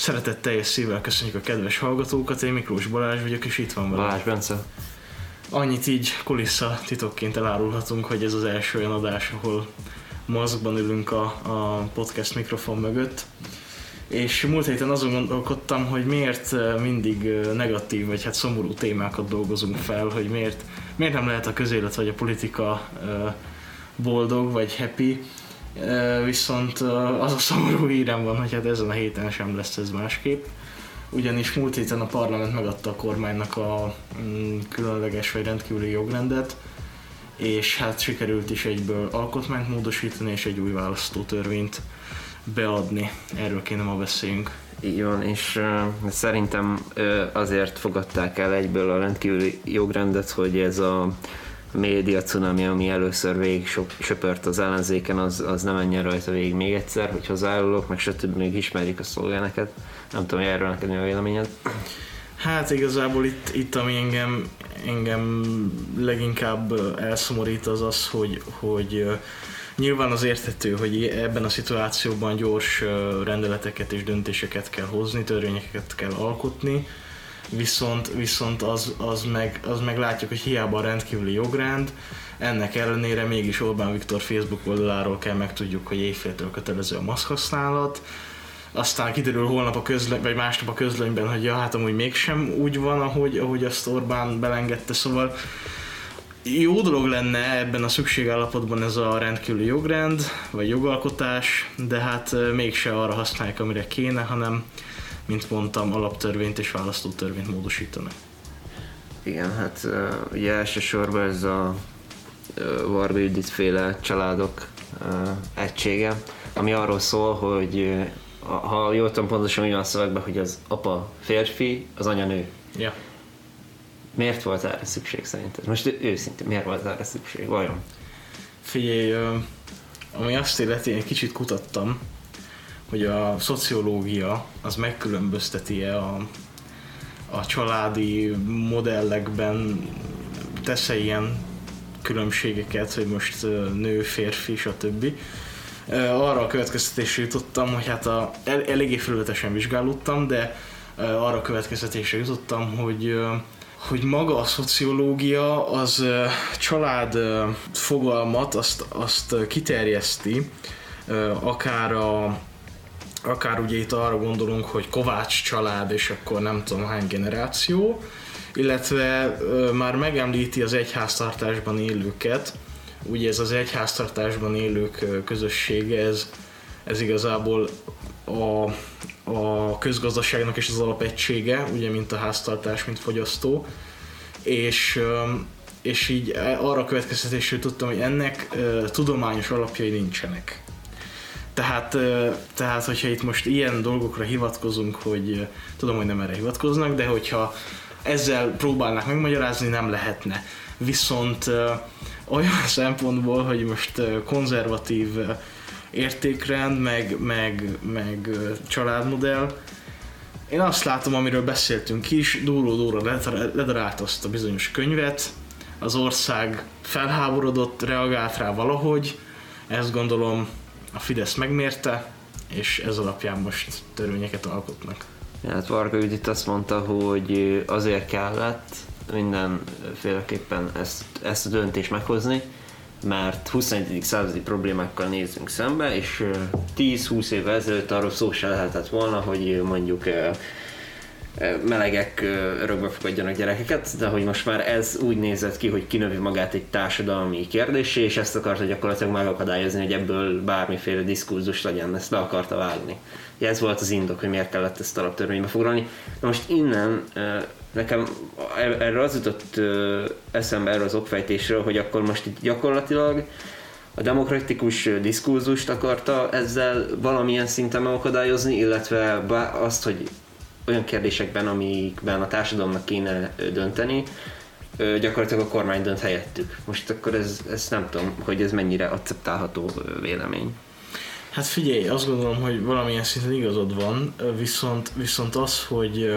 Szeretetteljes szívvel köszönjük a kedves hallgatókat, én Miklós Balázs vagyok, és itt van velem. Balázs Bence. Annyit így kulissza titokként elárulhatunk, hogy ez az első olyan adás, ahol maszkban ülünk a, a podcast mikrofon mögött. És múlt héten azon gondolkodtam, hogy miért mindig negatív, vagy hát szomorú témákat dolgozunk fel, hogy miért, miért nem lehet a közélet vagy a politika boldog vagy happy, viszont az a szomorú hírem van, hogy hát ezen a héten sem lesz ez másképp. Ugyanis múlt héten a parlament megadta a kormánynak a mm, különleges vagy rendkívüli jogrendet, és hát sikerült is egyből alkotmányt módosítani, és egy új választótörvényt beadni. Erről kéne ma beszéljünk. Így van, és uh, szerintem uh, azért fogadták el egyből a rendkívüli jogrendet, hogy ez a média cunami, ami először végig söpört az ellenzéken, az, az nem menjen rajta végig még egyszer, hogy hozzájárulok, meg stb. még ismerik a szolgálneket. Nem tudom, erről neked mi a véleményed? Hát igazából itt, itt ami engem, engem leginkább elszomorít az az, hogy, hogy nyilván az érthető, hogy ebben a szituációban gyors rendeleteket és döntéseket kell hozni, törvényeket kell alkotni, viszont, viszont az, az, meg, az meg látjuk, hogy hiába a rendkívüli jogrend, ennek ellenére mégis Orbán Viktor Facebook oldaláról kell megtudjuk, hogy éjféltől kötelező a maszkhasználat, aztán kiderül holnap a közlöny, vagy másnap a közlönyben, hogy ja, hát amúgy mégsem úgy van, ahogy, ahogy azt Orbán belengedte, szóval jó dolog lenne ebben a szükségállapotban ez a rendkívüli jogrend, vagy jogalkotás, de hát mégse arra használják, amire kéne, hanem mint mondtam, alaptörvényt és választótörvényt módosítanak. Igen, hát ugye elsősorban ez a Varga Judit féle családok egysége, ami arról szól, hogy ha jól tudom pontosan úgy van szövegben, hogy az apa férfi, az anya nő. Ja. Miért volt erre szükség szerinted? Most őszintén, miért volt erre szükség? Vajon? Figyelj, ami azt illeti, én kicsit kutattam, hogy a szociológia az megkülönbözteti-e a, a családi modellekben tesz-e ilyen különbségeket, hogy most nő, férfi, stb. Arra a következtetésre jutottam, hogy hát a, el, eléggé felületesen vizsgálódtam, de arra a következtetésre jutottam, hogy hogy maga a szociológia az család fogalmat azt, azt kiterjeszti akár a akár ugye itt arra gondolunk, hogy Kovács család, és akkor nem tudom hány generáció, illetve már megemlíti az egyháztartásban élőket, ugye ez az egyháztartásban élők közössége, ez, ez igazából a, a közgazdaságnak is az alapegysége, ugye mint a háztartás, mint fogyasztó, és, és így arra következtetésről tudtam, hogy ennek tudományos alapjai nincsenek. Tehát, tehát, hogyha itt most ilyen dolgokra hivatkozunk, hogy tudom, hogy nem erre hivatkoznak, de hogyha ezzel próbálnak megmagyarázni, nem lehetne. Viszont olyan szempontból, hogy most konzervatív értékrend, meg, meg, meg családmodell, én azt látom, amiről beszéltünk is, duró-duró ledarált azt a bizonyos könyvet, az ország felháborodott, reagált rá valahogy, ezt gondolom a Fidesz megmérte, és ez alapján most törvényeket alkotnak. Ja, hát Varga Judit azt mondta, hogy azért kellett mindenféleképpen ezt, ezt a döntést meghozni, mert 21. századi problémákkal nézünk szembe, és 10-20 évvel ezelőtt arról szó se lehetett volna, hogy mondjuk melegek örökbe fogadjanak gyerekeket, de hogy most már ez úgy nézett ki, hogy kinövi magát egy társadalmi kérdésé, és ezt akarta gyakorlatilag megakadályozni, hogy ebből bármiféle diskurzus legyen, ezt be akarta vágni. Ez volt az indok, hogy miért kellett ezt alaptörvénybe foglalni. Na most innen nekem erről az jutott eszembe erről az okfejtésről, hogy akkor most itt gyakorlatilag a demokratikus diskurzust akarta ezzel valamilyen szinten megakadályozni, illetve azt, hogy olyan kérdésekben, amikben a társadalomnak kéne dönteni, gyakorlatilag a kormány dönt helyettük. Most akkor ez, ez nem tudom, hogy ez mennyire akceptálható vélemény. Hát figyelj, azt gondolom, hogy valamilyen szinten igazad van, viszont, viszont az, hogy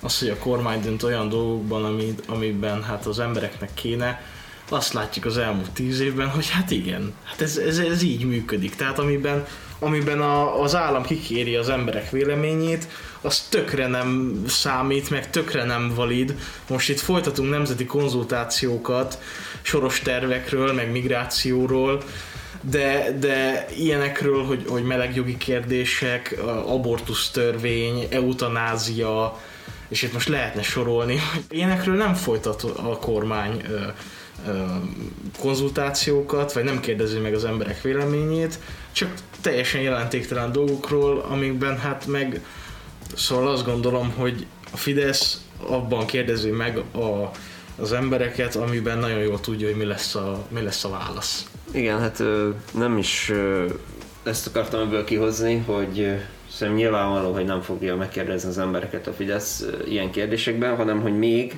az, hogy a kormány dönt olyan dolgokban, amit, amiben hát az embereknek kéne, azt látjuk az elmúlt tíz évben, hogy hát igen, hát ez, ez, ez így működik. Tehát amiben amiben a, az állam kikéri az emberek véleményét, az tökre nem számít, meg tökre nem valid. Most itt folytatunk nemzeti konzultációkat soros tervekről, meg migrációról, de, de ilyenekről, hogy, hogy melegjogi kérdések, abortusz törvény, eutanázia, és itt most lehetne sorolni, ilyenekről nem folytat a kormány konzultációkat, vagy nem kérdezi meg az emberek véleményét, csak teljesen jelentéktelen dolgokról, amikben hát meg szóval azt gondolom, hogy a Fidesz abban kérdezi meg a, az embereket, amiben nagyon jól tudja, hogy mi lesz a, mi lesz a válasz. Igen, hát nem is ezt akartam ebből kihozni, hogy szerintem nyilvánvaló, hogy nem fogja megkérdezni az embereket a Fidesz ilyen kérdésekben, hanem hogy még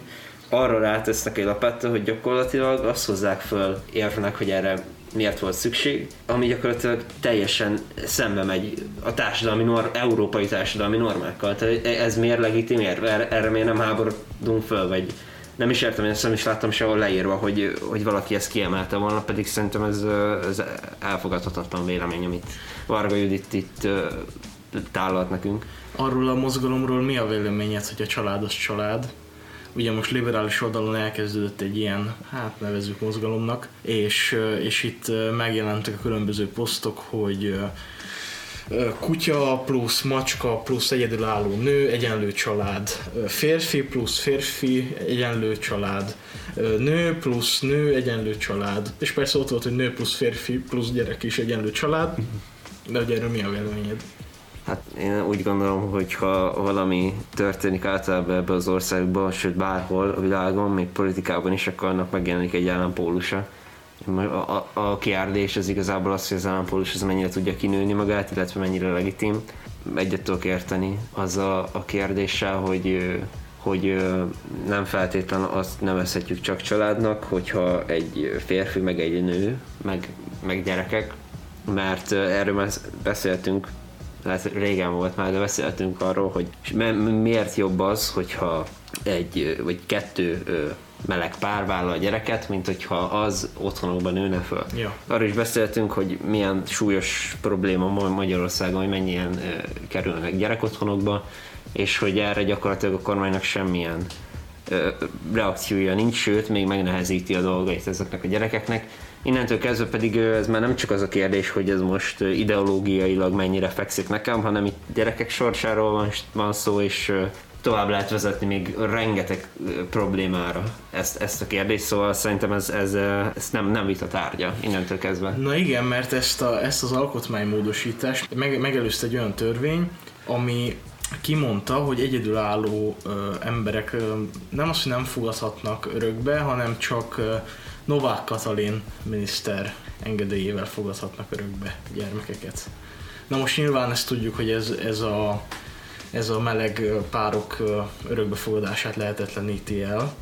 arra rátesznek egy lapáttal, hogy gyakorlatilag azt hozzák föl érvnek, hogy erre miért volt szükség, ami gyakorlatilag teljesen szembe megy a társadalmi nor- európai társadalmi normákkal. Tehát ez miért legitim erre, erre miért nem háborodunk föl, vagy nem is értem, én ezt nem is láttam sehol leírva, hogy, hogy valaki ezt kiemelte volna, pedig szerintem ez, ez elfogadhatatlan vélemény, amit Varga Judit itt tállalt nekünk. Arról a mozgalomról mi a véleményed, hogy a családos család? Ugye most liberális oldalon elkezdődött egy ilyen, hát nevezzük mozgalomnak, és, és itt megjelentek a különböző posztok, hogy kutya plusz macska plusz egyedülálló nő, egyenlő család, férfi plusz férfi, egyenlő család, nő plusz nő, egyenlő család, és persze ott volt, hogy nő plusz férfi plusz gyerek is egyenlő család, de hogy erről mi a véleményed? Hát én úgy gondolom, hogy ha valami történik általában ebben az országban, sőt bárhol a világon, még politikában is, akkor annak megjelenik egy ellenpólusa a, a, a kérdés az igazából az, hogy az állampólus az mennyire tudja kinőni magát, illetve mennyire legitim. Egyet tudok érteni az a, a kérdéssel, hogy hogy nem feltétlenül azt nevezhetjük csak családnak, hogyha egy férfi, meg egy nő, meg, meg gyerekek, mert erről már beszéltünk, lehet régen volt már, de beszéltünk arról, hogy miért jobb az, hogyha egy vagy kettő meleg pár vállal a gyereket, mint hogyha az otthonokban nőne föl. Ja. Arról is beszéltünk, hogy milyen súlyos probléma Magyarországon, hogy mennyien kerülnek gyerekotthonokba, és hogy erre gyakorlatilag a kormánynak semmilyen reakciója nincs, sőt, még megnehezíti a dolgait ezeknek a gyerekeknek. Innentől kezdve pedig ez már nem csak az a kérdés, hogy ez most ideológiailag mennyire fekszik nekem, hanem itt gyerekek sorsáról van, szó, és tovább lehet vezetni még rengeteg problémára ezt, ezt a kérdést, szóval szerintem ez, ez, ez nem, nem vita tárgya innentől kezdve. Na igen, mert ezt, a, ezt az alkotmánymódosítást meg, megelőzte egy olyan törvény, ami kimondta, hogy egyedülálló ö, emberek ö, nem azt, hogy nem fogadhatnak örökbe, hanem csak ö, Novák Katalin miniszter engedélyével fogadhatnak örökbe gyermekeket. Na most nyilván ezt tudjuk, hogy ez, ez a ez a meleg párok örökbefogadását lehetetleníti el.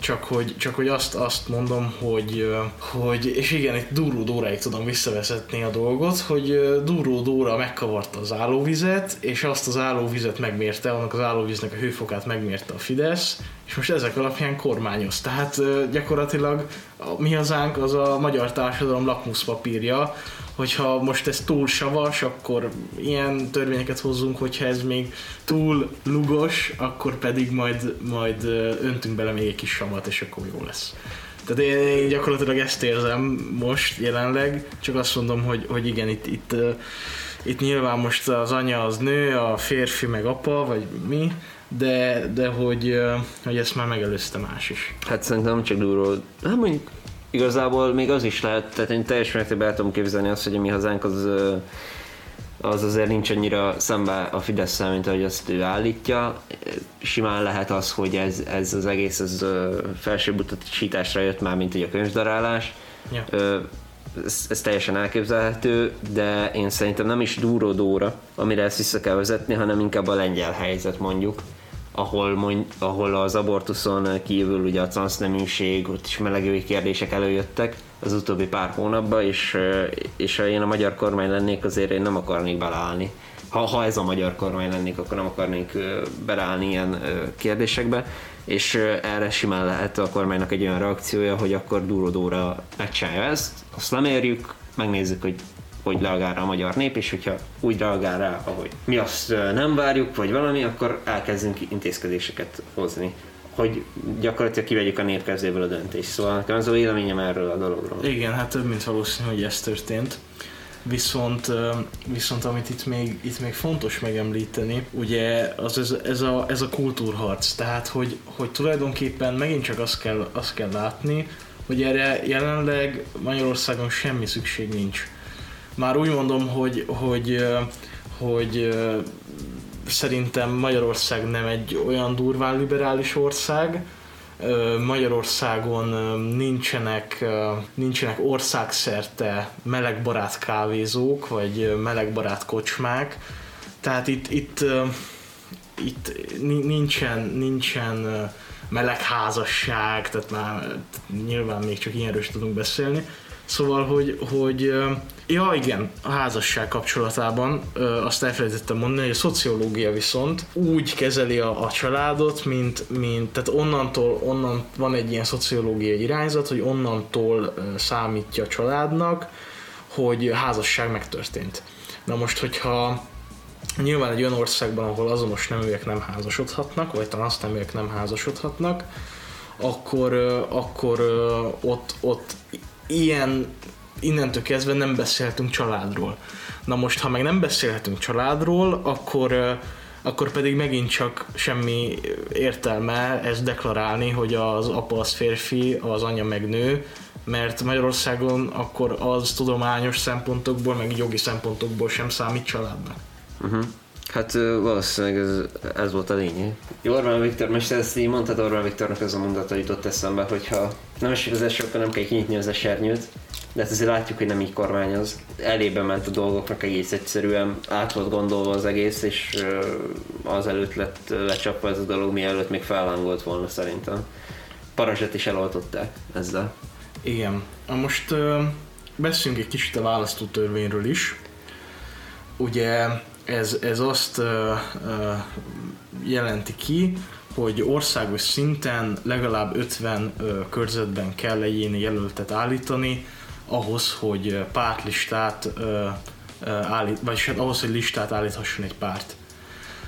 Csak hogy, csak hogy azt, azt mondom, hogy, hogy, és igen, itt duró Dóráig tudom visszavezetni a dolgot, hogy duró Dóra megkavarta az állóvizet, és azt az állóvizet megmérte, annak az állóvíznek a hőfokát megmérte a Fidesz, és most ezek alapján kormányoz. Tehát gyakorlatilag a mi hazánk az a magyar társadalom lakmuszpapírja, hogyha most ez túl savas, akkor ilyen törvényeket hozzunk, hogyha ez még túl lugos, akkor pedig majd, majd öntünk bele még egy kis savat, és akkor jó lesz. Tehát én, én gyakorlatilag ezt érzem most jelenleg, csak azt mondom, hogy, hogy igen, itt, itt, itt nyilván most az anya az nő, a férfi meg apa, vagy mi, de, de hogy, hogy ezt már megelőzte más is. Hát szerintem nem csak duró, hát mondjuk igazából még az is lehet, tehát én teljes mértékben el tudom képzelni azt, hogy a mi hazánk az, az azért nincs annyira szembe a fidesz mint ahogy azt ő állítja. Simán lehet az, hogy ez, ez az egész ez felsőbb utasításra jött már, mint egy a könyvdarálás. Ja. Ez, ez, teljesen elképzelhető, de én szerintem nem is Dúró Dóra, amire ezt vissza kell vezetni, hanem inkább a lengyel helyzet mondjuk ahol, mond, ahol az abortuszon kívül ugye a transzneműség, ott is melegői kérdések előjöttek az utóbbi pár hónapban, és, és ha én a magyar kormány lennék, azért én nem akarnék beleállni. Ha, ha ez a magyar kormány lennék, akkor nem akarnék beleállni ilyen kérdésekbe, és erre simán lehet a kormánynak egy olyan reakciója, hogy akkor durodóra megcsinálja ezt, azt lemérjük, megnézzük, hogy hogy reagál rá a magyar nép, és hogyha úgy reagál rá, ahogy mi azt nem várjuk, vagy valami, akkor elkezdünk intézkedéseket hozni hogy gyakorlatilag kivegyük a nép kezéből a döntést. Szóval nekem az a véleményem erről a dologról. Igen, hát több mint valószínű, hogy ez történt. Viszont, viszont amit itt még, itt még fontos megemlíteni, ugye az ez, ez, a, ez a kultúrharc, tehát hogy, hogy tulajdonképpen megint csak azt kell, azt kell látni, hogy erre jelenleg Magyarországon semmi szükség nincs. Már úgy mondom, hogy, hogy, hogy szerintem Magyarország nem egy olyan durván liberális ország, Magyarországon nincsenek, nincsenek országszerte melegbarát kávézók, vagy melegbarát kocsmák, tehát itt, itt, itt nincsen, nincsen melegházasság, tehát már nyilván még csak ilyenről tudunk beszélni, Szóval, hogy, hogy ja igen, a házasság kapcsolatában azt elfelejtettem mondani, hogy a szociológia viszont úgy kezeli a, a családot, mint, mint tehát onnantól, onnan van egy ilyen szociológiai irányzat, hogy onnantól számítja a családnak, hogy házasság megtörtént. Na most, hogyha nyilván egy olyan országban, ahol azonos neműek nem házasodhatnak, vagy talán azt neműek nem házasodhatnak, akkor, akkor ott, ott ilyen innentől kezdve nem beszélhetünk családról. Na most, ha meg nem beszélhetünk családról, akkor akkor pedig megint csak semmi értelme ezt deklarálni, hogy az apa az férfi, az anya meg nő, mert Magyarországon akkor az tudományos szempontokból, meg jogi szempontokból sem számít családnak. Uh-huh. Hát valószínűleg ez, ez volt a lényeg. Orbán Viktor, most ezt így mondtad Orbán Viktornak ez a mondata jutott eszembe, hogyha nem esik az eső, akkor nem kell kinyitni az esernyőt. De hát azért látjuk, hogy nem így kormányoz. Elébe ment a dolgoknak egész egyszerűen, át volt gondolva az egész, és az előtt lett lecsapva ez a dolog, mielőtt még fellángolt volna szerintem. Parazset is eloltották ezzel. Igen. Most beszéljünk egy kicsit a választótörvényről is. Ugye ez, ez azt uh, uh, jelenti ki, hogy országos szinten legalább 50 uh, körzetben kell egyéni jelöltet állítani, ahhoz, hogy pártlistát uh, állít, vagyis hát ahhoz, hogy listát állíthasson egy párt.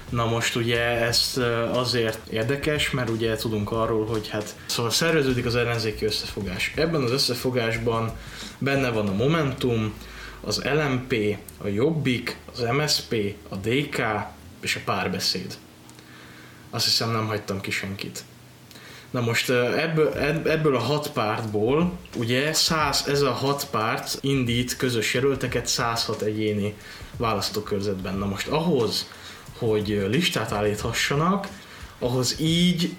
Na most ugye ez azért érdekes, mert ugye tudunk arról, hogy hát szóval szerveződik az ellenzéki összefogás. Ebben az összefogásban benne van a Momentum, az LMP, a Jobbik, az MSP, a DK és a párbeszéd. Azt hiszem nem hagytam ki senkit. Na most ebből, ebből a hat pártból, ugye 100, ez a hat párt indít közös jelölteket 106 egyéni választókörzetben. Na most ahhoz, hogy listát állíthassanak, ahhoz így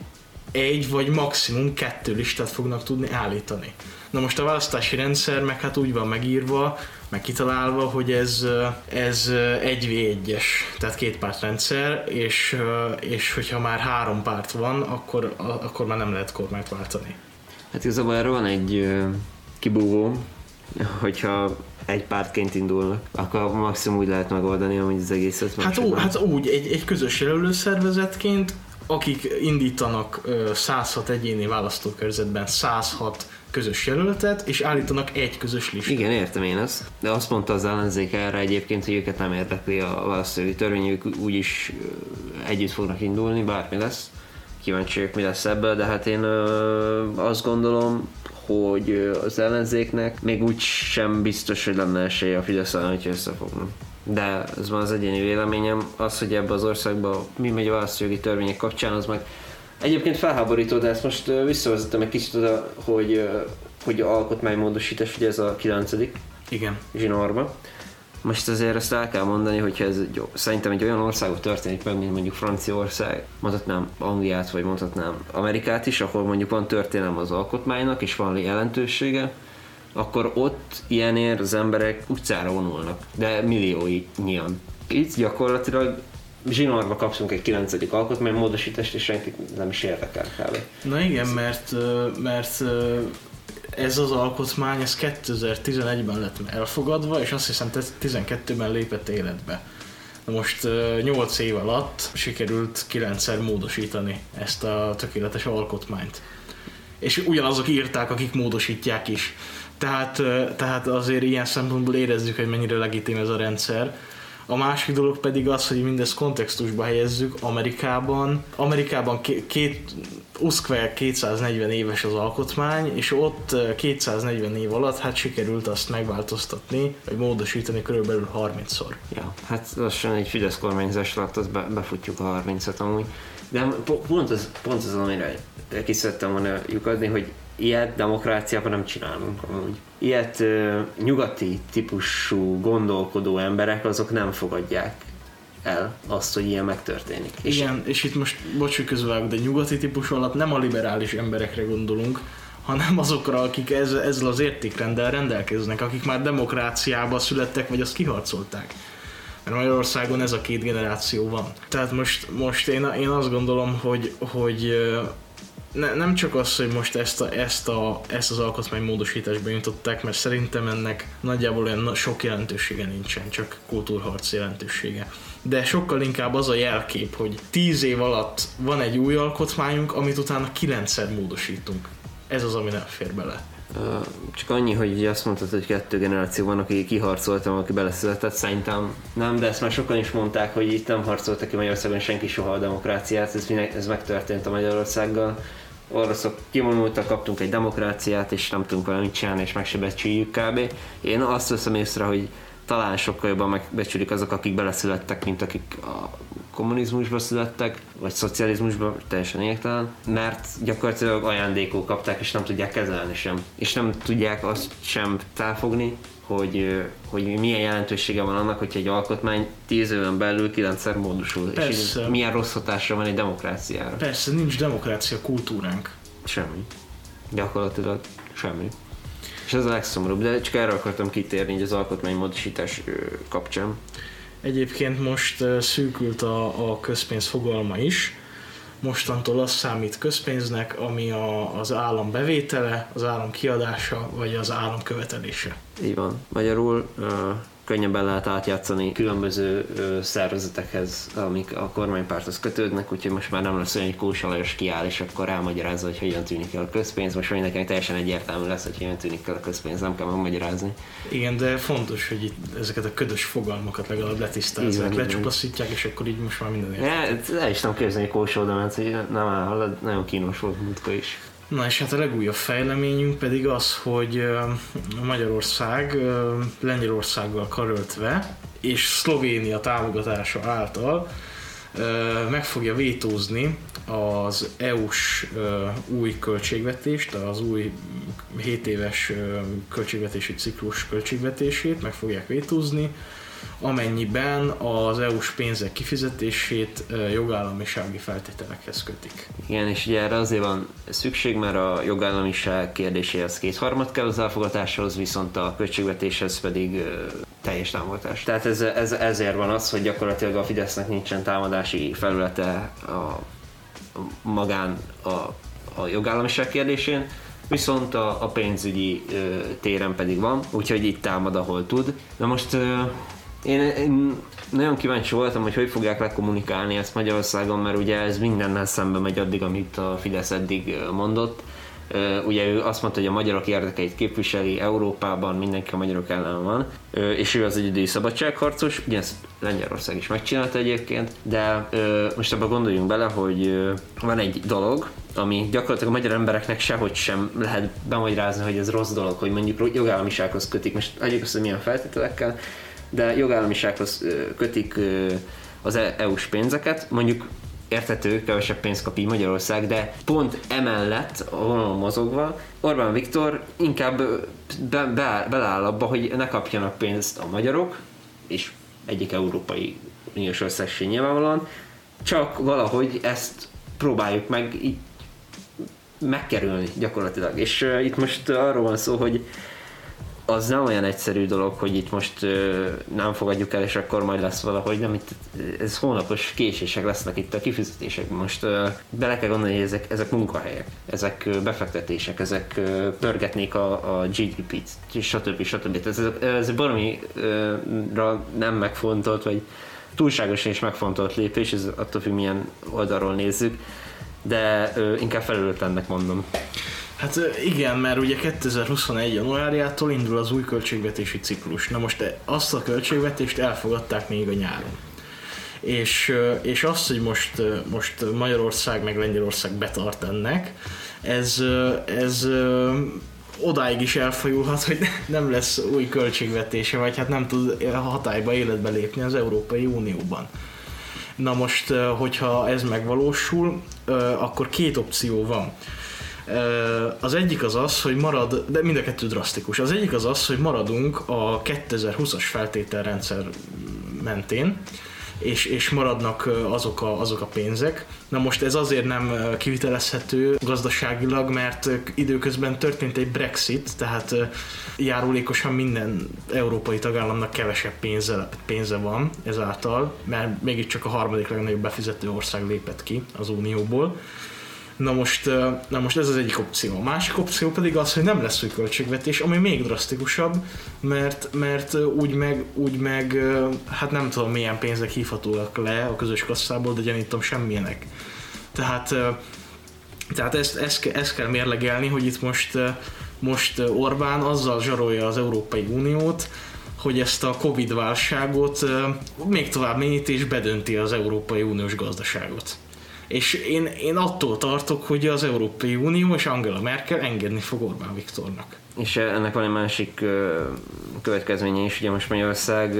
egy vagy maximum kettő listát fognak tudni állítani. Na most a választási rendszer meg hát úgy van megírva, meg kitalálva, hogy ez, ez egy v 1 es tehát két pártrendszer, és, és hogyha már három párt van, akkor, akkor már nem lehet kormányt váltani. Hát igazából erről van egy kibúvó, hogyha egy pártként indulnak, akkor maximum úgy lehet megoldani, hogy az egészet hát, ó, hát úgy, egy, egy közös jelölőszervezetként, akik indítanak 106 egyéni választókörzetben 106 közös jelöltet, és állítanak egy közös listát. Igen, értem én ezt. De azt mondta az ellenzék erre egyébként, hogy őket nem érdekli a választói törvény, ők úgyis együtt fognak indulni, bármi lesz. Kíváncsiak, mi lesz ebből, de hát én ö, azt gondolom, hogy az ellenzéknek még úgy sem biztos, hogy lenne esélye a fidesz hogyha összefognak. De ez van az egyéni véleményem, az, hogy ebbe az országba mi megy a választójogi törvények kapcsán, az meg Egyébként felháborító, de ezt most visszavezettem egy kicsit oda, hogy, hogy alkotmánymódosítás, ugye ez a 9. Igen. zsinórba. Most azért ezt el kell mondani, hogyha ez egy, szerintem egy olyan országot történik meg, mint mondjuk Franciaország, mondhatnám Angliát, vagy mondhatnám Amerikát is, ahol mondjuk van történelem az alkotmánynak, és van jelentősége, akkor ott ilyenért az emberek utcára vonulnak, de milliói nyilván. Itt gyakorlatilag zsinórba kapszunk egy 9. módosítást, és senkit nem is érdekel kb. Na igen, mert, mert ez az alkotmány, ez 2011-ben lett elfogadva, és azt hiszem 12-ben lépett életbe. Na most 8 év alatt sikerült 9-szer módosítani ezt a tökéletes alkotmányt. És ugyanazok írták, akik módosítják is. Tehát, tehát azért ilyen szempontból érezzük, hogy mennyire legitim ez a rendszer. A másik dolog pedig az, hogy mindezt kontextusba helyezzük Amerikában. Amerikában két, Uszkve 240 éves az alkotmány, és ott 240 év alatt hát sikerült azt megváltoztatni, vagy módosítani körülbelül 30-szor. Ja, hát lassan egy Fidesz kormányzás alatt az be, befutjuk a 30-at amúgy. De pont az, pont az amire ki szerettem volna lyukadni, hogy ilyet demokráciában nem csinálunk amúgy. Ilyet ö, nyugati típusú gondolkodó emberek azok nem fogadják el azt, hogy ilyen megtörténik. Igen, és, itt most, bocs, hogy közvágok, de nyugati típusú alatt nem a liberális emberekre gondolunk, hanem azokra, akik ez, ezzel az értékrenddel rendelkeznek, akik már demokráciába születtek, vagy azt kiharcolták. Mert Magyarországon ez a két generáció van. Tehát most, most én, én azt gondolom, hogy, hogy ne, nem csak az, hogy most ezt, a, ezt, a, ezt az alkotmánymódosítást benyújtották, mert szerintem ennek nagyjából olyan sok jelentősége nincsen, csak kultúrharc jelentősége. De sokkal inkább az a jelkép, hogy tíz év alatt van egy új alkotmányunk, amit utána kilencszer módosítunk. Ez az, ami nem fér bele. Csak annyi, hogy azt mondtad, hogy kettő generáció van, aki kiharcoltam, aki beleszületett, szerintem nem, de ezt már sokan is mondták, hogy itt nem harcoltak ki Magyarországon senki soha a demokráciát, ez, ez megtörtént a Magyarországgal. Oroszok kimondultak, kaptunk egy demokráciát, és nem tudunk vele mit csinálni, és meg se kb. Én azt veszem észre, hogy talán sokkal jobban megbecsülik azok, akik beleszülettek, mint akik a kommunizmusba születtek, vagy szocializmusba, teljesen értelen, mert gyakorlatilag ajándékok kapták, és nem tudják kezelni sem. És nem tudják azt sem felfogni, hogy, hogy milyen jelentősége van annak, hogyha egy alkotmány tíz éven belül kilencszer módosul. Persze. És milyen rossz hatása van egy demokráciára. Persze, nincs demokrácia kultúránk. Semmi. Gyakorlatilag semmi. És ez a legszomorúbb, de csak erre akartam kitérni az alkotmánymódosítás kapcsán. Egyébként most szűkült a, a közpénz fogalma is, mostantól az számít közpénznek, ami a, az állam bevétele, az állam kiadása, vagy az állam követelése. Így van. Magyarul uh, könnyebben lehet átjátszani különböző uh, szervezetekhez, amik a kormánypárthoz kötődnek, úgyhogy most már nem lesz olyan, hogy Kósa Lajos kiáll, és akkor elmagyarázza, hogy hogyan tűnik el a közpénz. Most mindenkinek teljesen egyértelmű lesz, hogy hogyan tűnik el a közpénz, nem kell megmagyarázni. Igen, de fontos, hogy itt ezeket a ködös fogalmakat legalább letisztázzák, lecsupaszítják, és akkor így most már minden értem. el is nem képzelni, Kósa oda hogy nem áll, nagyon kínos volt múltkor is. Na és hát a legújabb fejleményünk pedig az, hogy Magyarország Lengyelországgal karöltve és Szlovénia támogatása által meg fogja vétózni az EU-s új költségvetést, az új 7 éves költségvetési ciklus költségvetését meg fogják vétózni, amennyiben az EU-s pénzek kifizetését jogállamisági feltételekhez kötik. Igen, és ugye erre azért van szükség, mert a jogállamiság kérdéséhez kétharmad kell az elfogadáshoz, viszont a költségvetéshez pedig teljes támogatás. Tehát ez, ez, ezért van az, hogy gyakorlatilag a Fidesznek nincsen támadási felülete a magán a, a jogállamiság kérdésén, viszont a, a pénzügyi ö, téren pedig van, úgyhogy itt támad, ahol tud. Na most ö, én, én nagyon kíváncsi voltam, hogy hogy fogják lekommunikálni ezt Magyarországon, mert ugye ez mindennel szembe megy addig, amit a Fidesz eddig mondott. Ugye ő azt mondta, hogy a magyarok érdekeit képviseli Európában, mindenki a magyarok ellen van, és ő az egyedüli szabadságharcos, ugye ezt Lengyelország is megcsinálta egyébként, de most abban gondoljunk bele, hogy van egy dolog, ami gyakorlatilag a magyar embereknek sehogy sem lehet bemagyarázni, hogy ez rossz dolog, hogy mondjuk jogállamisághoz kötik, most azt, hogy milyen feltételekkel, de jogállamisághoz kötik az e- EU-s pénzeket, mondjuk értető, kevesebb pénzt kap így Magyarország, de pont emellett a vonalon mozogva Orbán Viktor inkább be, be, beleáll abba, hogy ne kapjanak pénzt a magyarok, és egyik európai uniós összesség nyilvánvalóan, csak valahogy ezt próbáljuk meg így megkerülni gyakorlatilag. És uh, itt most arról van szó, hogy az nem olyan egyszerű dolog, hogy itt most ö, nem fogadjuk el, és akkor majd lesz valahogy, nem itt, ez hónapos késések lesznek itt a kifizetések. Most ö, bele kell gondolni, hogy ezek, ezek munkahelyek, ezek ö, befektetések, ezek ö, pörgetnék a, a GDP-t, stb. stb. Ez, ez baromira nem megfontolt, vagy túlságosan is megfontolt lépés, ez attól függ milyen oldalról nézzük, de ö, inkább felülőtlennek mondom. Hát igen, mert ugye 2021. januárjától indul az új költségvetési ciklus. Na most azt a költségvetést elfogadták még a nyáron. És, és azt, hogy most, most Magyarország meg Lengyelország betart ennek, ez, ez odáig is elfajulhat, hogy nem lesz új költségvetése, vagy hát nem tud hatályba életbe lépni az Európai Unióban. Na most, hogyha ez megvalósul, akkor két opció van. Az egyik az az, hogy marad, de mind a kettő drasztikus. Az egyik az az, hogy maradunk a 2020-as feltételrendszer mentén, és, és maradnak azok a, azok a pénzek. Na most ez azért nem kivitelezhető gazdaságilag, mert időközben történt egy Brexit, tehát járulékosan minden európai tagállamnak kevesebb pénze, pénze van ezáltal, mert mégiscsak a harmadik legnagyobb befizető ország lépett ki az Unióból. Na most, na most ez az egyik opció. A másik opció pedig az, hogy nem lesz új költségvetés, ami még drasztikusabb, mert, mert úgy, meg, úgy meg, hát nem tudom milyen pénzek hívhatóak le a közös kasszából, de gyanítom semmilyenek. Tehát, tehát ezt, ezt, ezt kell mérlegelni, hogy itt most, most Orbán azzal zsarolja az Európai Uniót, hogy ezt a Covid válságot még tovább mélyíti és bedönti az Európai Uniós gazdaságot. És én, én attól tartok, hogy az Európai Unió és Angela Merkel engedni fog Orbán Viktornak. És ennek van egy másik következménye is, ugye most Magyarország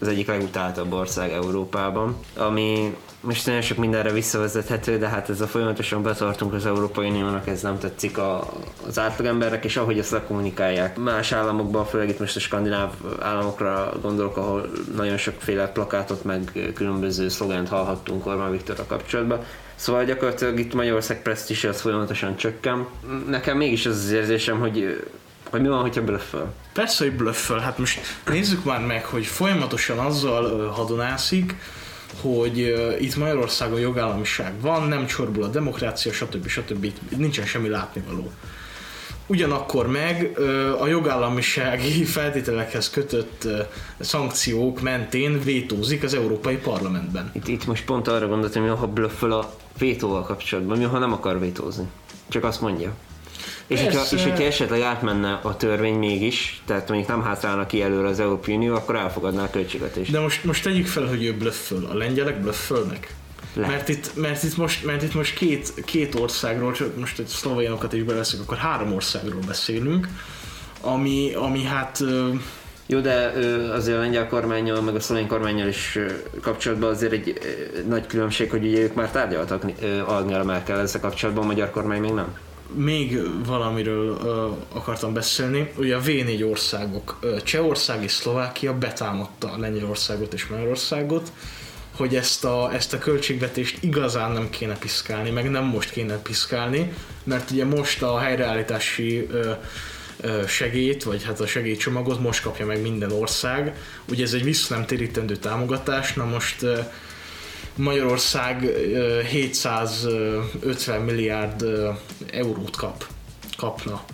az egyik legutáltabb ország Európában, ami most nagyon sok mindenre visszavezethető, de hát ez a folyamatosan betartunk az Európai Uniónak, ez nem tetszik a, az átlagembernek, és ahogy ezt kommunikálják. Más államokban, főleg itt most a skandináv államokra gondolok, ahol nagyon sokféle plakátot meg különböző szlogent hallhattunk Orbán Viktorra kapcsolatban, Szóval gyakorlatilag itt Magyarország presztízse az folyamatosan csökken. Nekem mégis az az érzésem, hogy hogy mi van, hogyha blöfföl? Persze, hogy blöfföl. Hát most nézzük már meg, hogy folyamatosan azzal hadonászik, hogy itt Magyarországon jogállamiság van, nem csorbul a demokrácia, stb. stb. Itt nincsen semmi látnivaló. Ugyanakkor meg a jogállamisági feltételekhez kötött szankciók mentén vétózik az Európai Parlamentben. Itt, itt most pont arra gondoltam, hogy ha blöfföl a vétóval kapcsolatban, mi ha nem akar vétózni. Csak azt mondja. És hogyha, és hogyha esetleg átmenne a törvény mégis, tehát mondjuk nem hátrálna ki előre az Európai Unió, akkor elfogadná a költségvetést. De most, most tegyük fel, hogy ő blöfföl. A lengyelek blöffölnek? Mert itt, mert itt most, mert itt most két, két országról, csak most egy szlovénokat is beleszünk, akkor három országról beszélünk, ami, ami hát jó, de azért a lengyel kormányjal, meg a szlovén kormányjal is kapcsolatban azért egy nagy különbség, hogy ugye ők már tárgyaltak Angela Merkel ezzel kapcsolatban, a magyar kormány még nem még valamiről uh, akartam beszélni. Ugye a V4 országok, Csehország és Szlovákia betámadta Lengyelországot és Magyarországot, hogy ezt a, ezt a költségvetést igazán nem kéne piszkálni, meg nem most kéne piszkálni, mert ugye most a helyreállítási uh, segít, vagy hát a segélycsomagot most kapja meg minden ország. Ugye ez egy vissza nem térítendő támogatás, na most Magyarország 750 milliárd eurót kap, kapna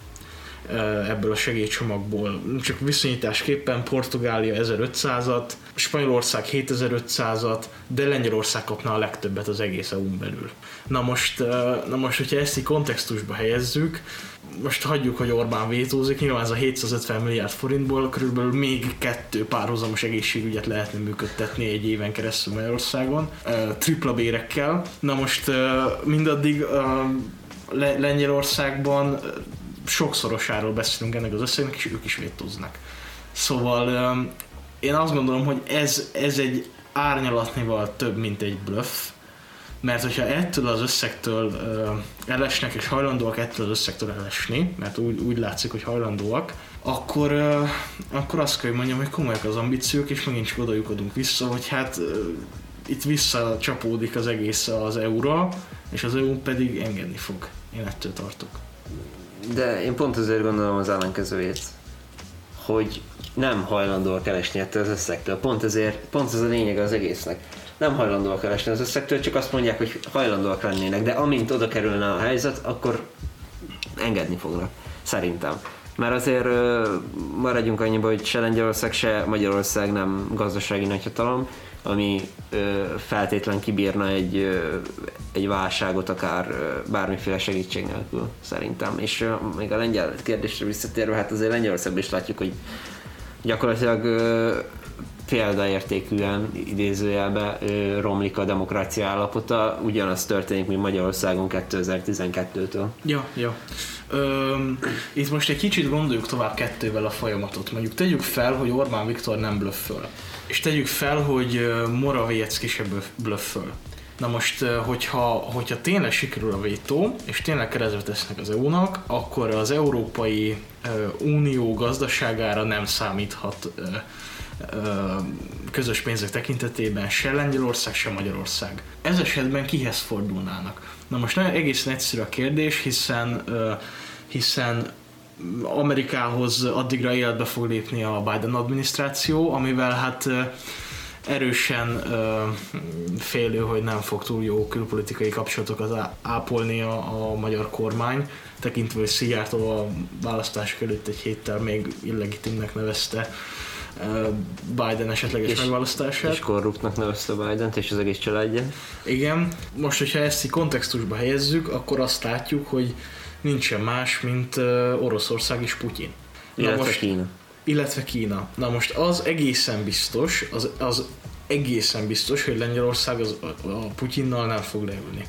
ebből a segélycsomagból. Csak viszonyításképpen Portugália 1500-at, Spanyolország 7500-at, de Lengyelország kapna a legtöbbet az egész EU-n belül. Na most, na most, hogyha ezt így kontextusba helyezzük, most hagyjuk, hogy Orbán vétózik, nyilván ez a 750 milliárd forintból körülbelül még kettő párhuzamos egészségügyet lehetne működtetni egy éven keresztül Magyarországon, tripla bérekkel. Na most mindaddig Lengyelországban sokszorosáról beszélünk ennek az összegnek, és ők is vétóznak. Szóval én azt gondolom, hogy ez, ez egy árnyalatnival több, mint egy bluff, mert hogyha ettől az összegtől uh, elesnek, és hajlandóak ettől az összegtől elesni, mert úgy, úgy látszik, hogy hajlandóak, akkor, uh, akkor azt kell, hogy mondjam, hogy komolyak az ambíciók, és megint csak odajukodunk vissza, hogy hát uh, itt visszacsapódik az egész az EU-ra, és az EU pedig engedni fog. Én ettől tartok. De én pont azért gondolom az ellenkezőjét, hogy nem hajlandóak elesni ettől az összegtől. Pont ezért, pont ez a lényeg az egésznek nem hajlandóak keresni az összegtől, csak azt mondják, hogy hajlandóak lennének, de amint oda kerülne a helyzet, akkor engedni fognak, szerintem. Mert azért maradjunk annyiba, hogy se Lengyelország, se Magyarország nem gazdasági nagyhatalom, ami ö, feltétlen kibírna egy, ö, egy válságot akár ö, bármiféle segítség nélkül szerintem. És ö, még a lengyel kérdésre visszatérve, hát azért Lengyelországban is látjuk, hogy gyakorlatilag ö, példaértékűen idézőjelbe ö, romlik a demokrácia állapota, ugyanaz történik, mint Magyarországon 2012-től. Ja, ja. Öm, itt most egy kicsit gondoljuk tovább kettővel a folyamatot. Mondjuk tegyük fel, hogy Orbán Viktor nem blöfföl. És tegyük fel, hogy Morawiecki se blöfföl. Na most, hogyha, hogyha tényleg sikerül a vétó, és tényleg keresztbe tesznek az EU-nak, akkor az Európai Unió gazdaságára nem számíthat közös pénzek tekintetében se Lengyelország, se Magyarország. Ez esetben kihez fordulnának? Na most nagyon egészen egyszerű a kérdés, hiszen hiszen Amerikához addigra életbe fog lépni a Biden adminisztráció, amivel hát erősen félő, hogy nem fog túl jó külpolitikai kapcsolatokat ápolni a, a magyar kormány, tekintve, hogy Szijjártó a választások előtt egy héttel még illegitimnek nevezte Biden esetleges és, megválasztását. És korruptnak nevezte biden és az egész családja. Igen, most, hogyha ezt így kontextusba helyezzük, akkor azt látjuk, hogy nincsen más, mint Oroszország és Putyin. Illetve most, Kína. Illetve Kína. Na most az egészen biztos, az, az egészen biztos, hogy Lengyelország az, a Putyinnal nem fog leülni.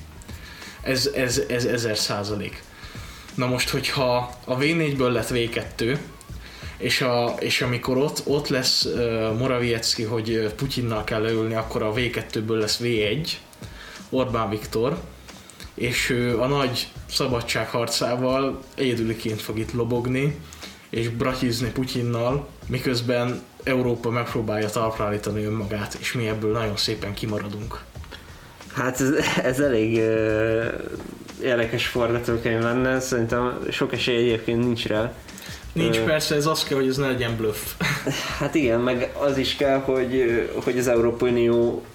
Ez, ez, ez ezer százalék. Na most, hogyha a V4-ből lett V2, és, a, és amikor ott, ott lesz uh, Morawiecki, hogy Putyinnal kell leülni, akkor a V2-ből lesz V1, Orbán Viktor, és ő a nagy szabadságharcával egyedüliként fog itt lobogni, és bratizni Putyinnal, miközben Európa megpróbálja talpraállítani önmagát, és mi ebből nagyon szépen kimaradunk. Hát ez, ez elég uh, érdekes forgatókönyv lenne, szerintem sok esély egyébként nincs rá. Nincs persze, ez az kell, hogy ez ne legyen bluff. Hát igen, meg az is kell, hogy, hogy az Európai Unió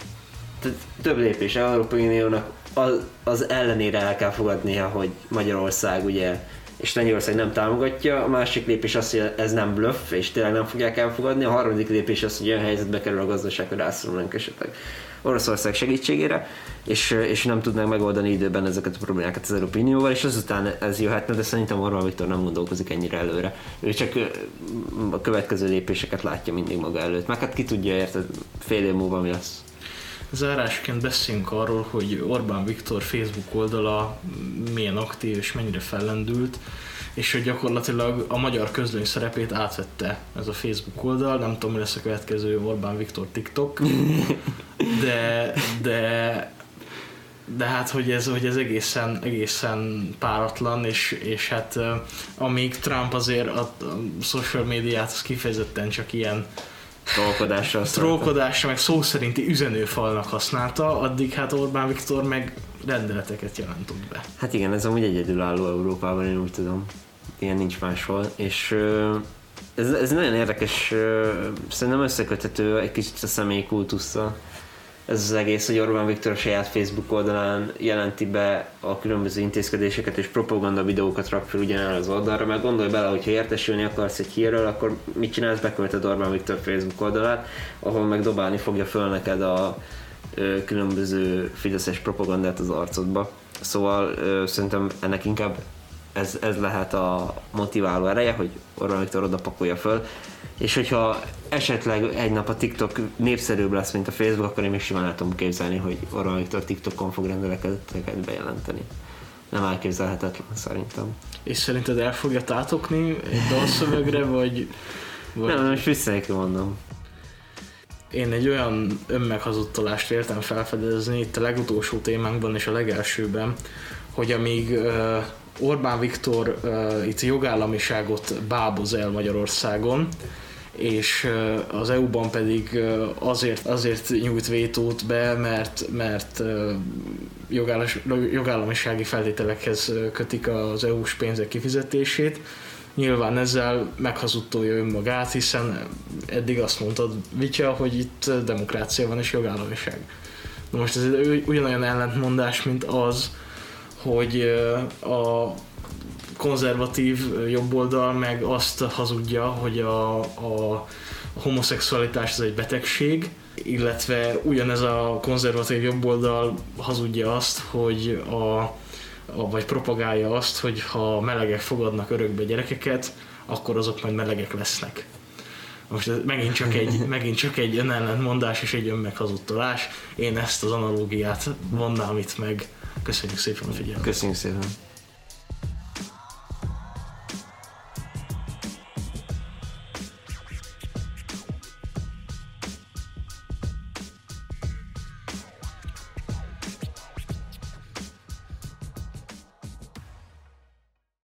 több lépés Európai Uniónak az, az ellenére el kell fogadnia, hogy Magyarország ugye és Lengyelország nem támogatja, a másik lépés az, hogy ez nem bluff, és tényleg nem fogják elfogadni, a harmadik lépés az, hogy olyan helyzetbe kerül a gazdaság, hogy rászorulnak esetleg Oroszország segítségére, és, és nem tudnánk megoldani időben ezeket a problémákat az Európai Unióval, és azután ez jöhetne, de szerintem Orbán Viktor nem gondolkozik ennyire előre. Ő csak a következő lépéseket látja mindig maga előtt, meg hát ki tudja érted fél év múlva mi lesz. Zárásként beszéljünk arról, hogy Orbán Viktor Facebook oldala milyen aktív és mennyire fellendült, és hogy gyakorlatilag a magyar közlöny szerepét átvette ez a Facebook oldal. Nem tudom, mi lesz a következő Orbán Viktor TikTok, de, de de hát, hogy ez, hogy ez egészen, egészen páratlan, és, és hát amíg Trump azért a, a social médiát az kifejezetten csak ilyen trollkodásra, trollkodásra, meg szó szerinti üzenőfalnak használta, addig hát Orbán Viktor meg rendeleteket jelentott be. Hát igen, ez amúgy egyedülálló Európában, én úgy tudom. Ilyen nincs máshol, és ez, ez nagyon érdekes, szerintem összeköthető egy kicsit a személyi kultusszal ez az egész, hogy Orbán Viktor a saját Facebook oldalán jelenti be a különböző intézkedéseket és propaganda videókat rak fel ugyanára az oldalra, mert gondolj bele, hogyha értesülni akarsz egy hírről, akkor mit csinálsz? Bekölted Orbán Viktor Facebook oldalát, ahol meg dobálni fogja föl neked a ö, különböző fideszes propagandát az arcodba. Szóval ö, szerintem ennek inkább ez, ez lehet a motiváló ereje, hogy Orbán Viktor oda pakolja föl, és hogyha esetleg egy nap a TikTok népszerűbb lesz, mint a Facebook, akkor én még simán el tudom képzelni, hogy Orbán Viktor TikTokon fog rendelkezéseket bejelenteni. Nem elképzelhetetlen szerintem. És szerinted el fogja tátokni egy dalszövegre, vagy... vagy... Nem, most visszaik mondom. Én egy olyan önmeghazudtalást értem felfedezni itt a legutolsó témánkban és a legelsőben, hogy amíg uh, Orbán Viktor uh, itt jogállamiságot báboz el Magyarországon, és az EU-ban pedig azért, azért nyújt vétót be, mert, mert jogállamisági feltételekhez kötik az EU-s pénzek kifizetését. Nyilván ezzel meghazudtolja önmagát, hiszen eddig azt mondtad, Vitya, hogy itt demokrácia van és jogállamiság. Na most ez ugyanolyan ellentmondás, mint az, hogy a konzervatív jobboldal meg azt hazudja, hogy a, a, homoszexualitás az egy betegség, illetve ugyanez a konzervatív jobboldal hazudja azt, hogy a, a, vagy propagálja azt, hogy ha melegek fogadnak örökbe gyerekeket, akkor azok majd melegek lesznek. Most ez megint csak egy, megint csak egy önellentmondás és egy önmeghazudtolás. Én ezt az analógiát vonnám itt meg. Köszönjük szépen a figyelmet. Köszönjük szépen.